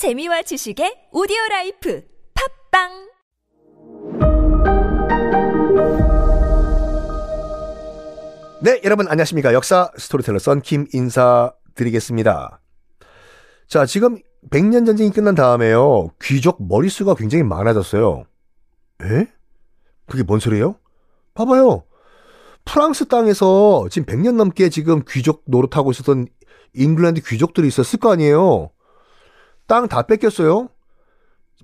재미와 지식의 오디오 라이프 팟빵 네, 여러분 안녕하십니까. 역사 스토리텔러 썬킴 인사드리겠습니다. 자, 지금 100년 전쟁이 끝난 다음에요. 귀족 머릿수가 굉장히 많아졌어요. 에? 그게 뭔 소리예요? 봐봐요. 프랑스 땅에서 지금 100년 넘게 지금 귀족 노릇하고 있었던 잉글랜드 귀족들이 있었을 거 아니에요. 땅 다 뺏겼어요.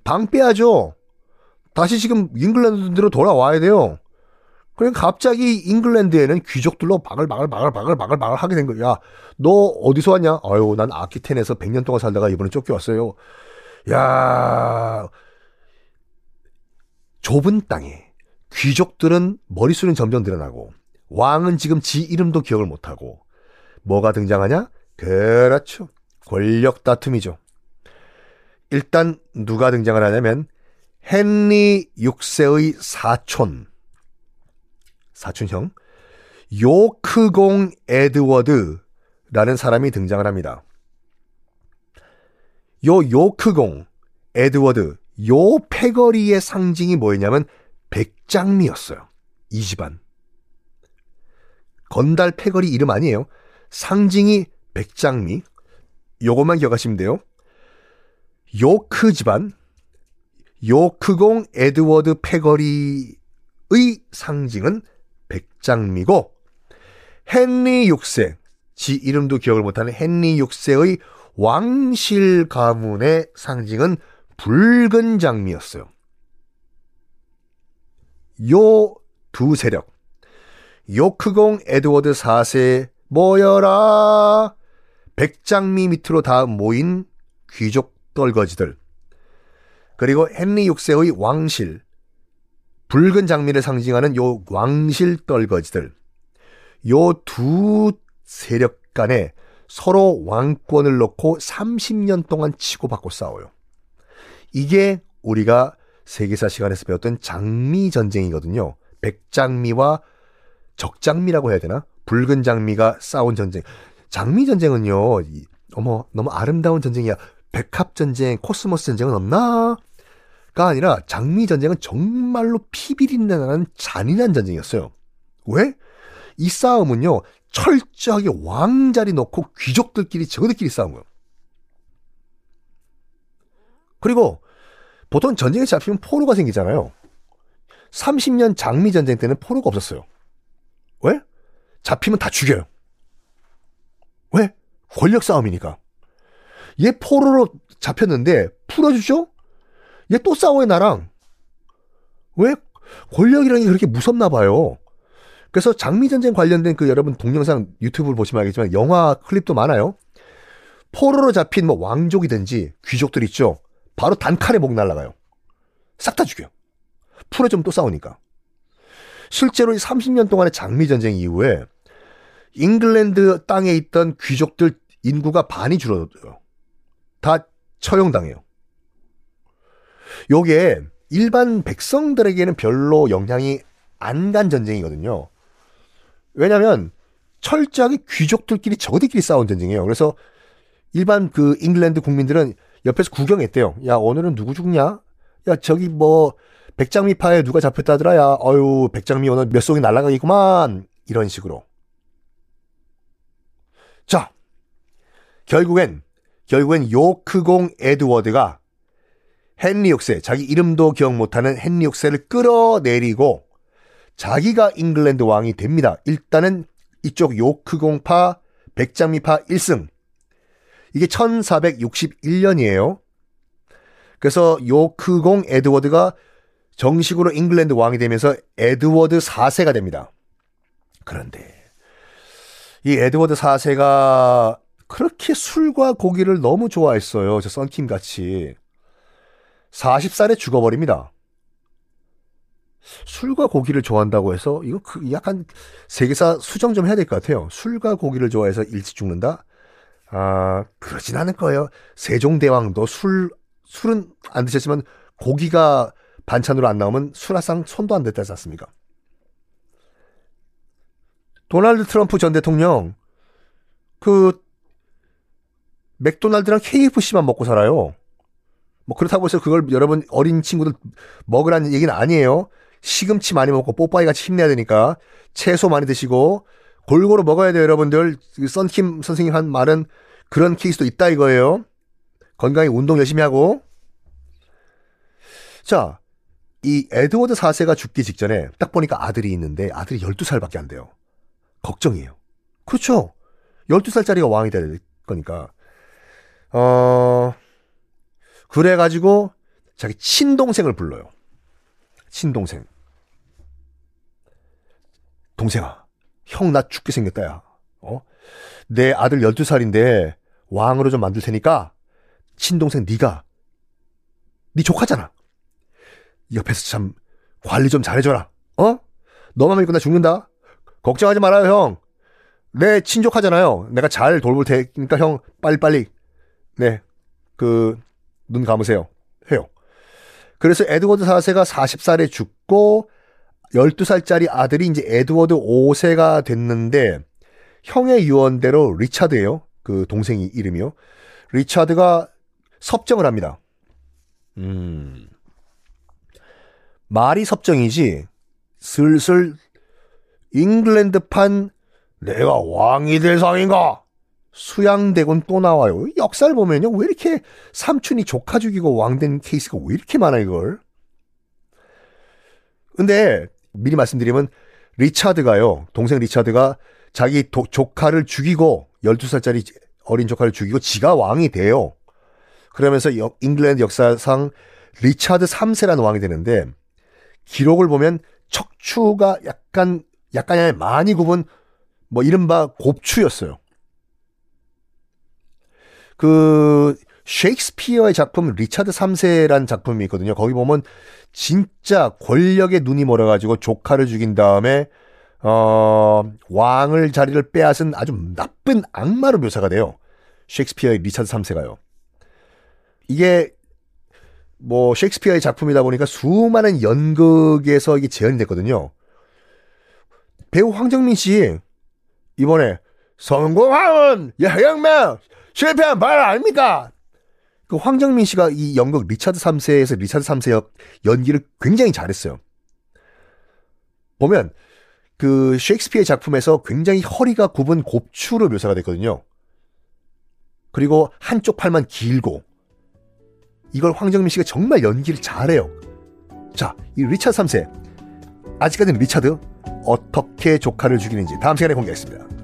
방 빼야죠. 다시 지금 잉글랜드로 돌아와야 돼요. 그러니까 갑자기 잉글랜드에는 귀족들로 바글바글바글바글바글바글 하게 된 거야. 야, 너 어디서 왔냐? 아유, 난 아키텐에서 100년 동안 살다가 이번에 쫓겨왔어요. 야, 좁은 땅에 귀족들은 머릿수는 점점 늘어나고 왕은 지금 지 이름도 기억을 못 하고 뭐가 등장하냐? 그렇죠. 권력 다툼이죠. 일단 누가 등장을 하냐면 헨리 6세의 사촌 사촌형 요크공 에드워드라는 사람이 등장을 합니다. 요 요크공 에드워드 요 패거리의 상징이 뭐였냐면 백장미였어요. 이 집안. 건달 패거리 이름 아니에요. 상징이 백장미. 요것만 기억하시면 돼요. 요크 집안, 요크공 에드워드 패거리의 상징은 백장미고, 헨리 6세, 지 이름도 기억을 못하는 헨리 6세의 왕실 가문의 상징은 붉은 장미였어요. 요 두 세력, 요크공 에드워드 4세 모여라! 백장미 밑으로 다 모인 귀족 떨거지들. 그리고 헨리 6세의 왕실, 붉은 장미를 상징하는 요 왕실 떨거지들. 요 두 세력 간에 서로 왕권을 놓고 30년 동안 치고받고 싸워요. 이게 우리가 세계사 시간에서 배웠던 장미 전쟁이거든요. 백장미와 적장미라고 해야 되나? 붉은 장미가 싸운 전쟁. 장미 전쟁은요, 이, 어머, 너무 아름다운 전쟁이야. 백합 전쟁, 코스모스 전쟁은 없나? 가 아니라 장미 전쟁은 정말로 피비린내 나는 잔인한 전쟁이었어요. 왜? 이 싸움은요, 철저하게 왕자리 놓고 귀족들끼리 저들끼리 싸운 거예요. 그리고 보통 전쟁에 잡히면 포로가 생기잖아요. 30년 장미 전쟁 때는 포로가 없었어요. 왜? 잡히면 다 죽여요. 왜? 권력 싸움이니까. 얘 포로로 잡혔는데 풀어주죠? 얘 또 싸워요 나랑. 왜? 권력이라는 게 그렇게 무섭나 봐요. 그래서 장미 전쟁 관련된 그 여러분 동영상 유튜브를 보시면 알겠지만 영화 클립도 많아요. 포로로 잡힌 뭐 왕족이든지 귀족들 있죠. 바로 단칼에 목 날라가요. 싹 다 죽여요. 풀어주면 또 싸우니까. 실제로 30년 동안의 장미 전쟁 이후에 잉글랜드 땅에 있던 귀족들 인구가 반이 줄어들어요. 다 처형당해요. 요게 일반 백성들에게는 별로 영향이 안 간 전쟁이거든요. 왜냐면 철저하게 귀족들끼리 저들끼리 싸운 전쟁이에요. 그래서 일반 그 잉글랜드 국민들은 옆에서 구경했대요. 야, 오늘은 누구 죽냐? 야, 저기 뭐 백장미파에 누가 잡혔다더라. 야, 어유, 백장미 오늘 몇 송이 날아가겠구만. 이런 식으로. 자, 결국엔 결국엔 요크공 에드워드가 헨리 6세, 자기 이름도 기억 못하는 헨리 6세를 끌어내리고 자기가 잉글랜드 왕이 됩니다. 일단은 이쪽 요크공파, 백장미파 1승. 이게 1461년이에요. 그래서 요크공 에드워드가 정식으로 잉글랜드 왕이 되면서 에드워드 4세가 됩니다. 그런데 이 에드워드 4세가 그렇게 술과 고기를 너무 좋아했어요. 저 썬킴 같이. 40살에 죽어버립니다. 술과 고기를 좋아한다고 해서 이거 그 약간 세계사 수정 좀 해야 될 것 같아요. 술과 고기를 좋아해서 일찍 죽는다? 아, 그러진 않을 거예요. 세종대왕도 술, 술은 안 드셨지만 고기가 반찬으로 안 나오면 수라상 손도 안 댔다지 않습니까? 도널드 트럼프 전 대통령, 그, 맥도날드랑 KFC만 먹고 살아요. 뭐 그렇다고 해서 그걸 여러분 어린 친구들 먹으라는 얘기는 아니에요. 시금치 많이 먹고 뽀빠이 같이 힘내야 되니까 채소 많이 드시고 골고루 먹어야 돼요, 여러분들. 그 썬킴 선생님 한 말은 그런 케이스도 있다 이거예요. 건강히 운동 열심히 하고. 자, 이 에드워드 4세가 죽기 직전에 딱 보니까 아들이 있는데 아들이 12살밖에 안 돼요. 걱정이에요. 그렇죠. 12살짜리가 왕이 될 거니까. 어, 그래가지고 자기 친동생을 불러요. 친동생. 동생아, 형 나 죽게 생겼다, 야. 어? 내 아들 12살인데 왕으로 좀 만들 테니까 친동생 네가 네 조카잖아. 옆에서 참 관리 좀 잘해줘라. 어? 너만 믿고 나 죽는다. 걱정하지 말아요, 형. 내 친족하잖아요. 내가 잘 돌볼 테니까 형 빨리빨리 네. 그 눈 감으세요. 해요. 그래서 에드워드 4세가 40살에 죽고 12살짜리 아들이 이제 에드워드 5세가 됐는데 형의 유언대로 리차드예요. 그 동생이 이름이요. 리차드가 섭정을 합니다. 음. 말이 섭정이지 슬슬 잉글랜드판 내가 왕이 될 상인가? 수양대군 또 나와요. 역사를 보면요. 왜 이렇게 삼촌이 조카 죽이고 왕된 케이스가 왜 이렇게 많아, 이걸? 근데 미리 말씀드리면 리차드가요. 동생 리차드가 자기 도, 조카를 죽이고 12살짜리 어린 조카를 죽이고 지가 왕이 돼요. 그러면서 여, 잉글랜드 역사상 리차드 3세라는 왕이 되는데 기록을 보면 척추가 약간 약간 많이 굽은 뭐 이른바 곱추였어요. 그 셰익스피어의 작품 리차드 3세라는 작품이 있거든요. 거기 보면 진짜 권력의 눈이 멀어가지고 조카를 죽인 다음에 어 왕을 자리를 빼앗은 아주 나쁜 악마로 묘사가 돼요. 셰익스피어의 리차드 3세가요. 이게 뭐 셰익스피어의 작품이다 보니까 수많은 연극에서 이게 재현이 됐거든요. 배우 황정민 씨 이번에 성공하은 여행명 실패한 말 아닙니까? 그 황정민 씨가 이 연극 리차드 3세에서 리차드 3세 역 연기를 굉장히 잘했어요. 보면 그 셰익스피어 작품에서 굉장히 허리가 굽은 곱추로 묘사가 됐거든요. 그리고 한쪽 팔만 길고 이걸 황정민 씨가 정말 연기를 잘해요. 자, 이 리차드 3세 아직까지는 리차드 어떻게 조카를 죽이는지 다음 시간에 공개하겠습니다.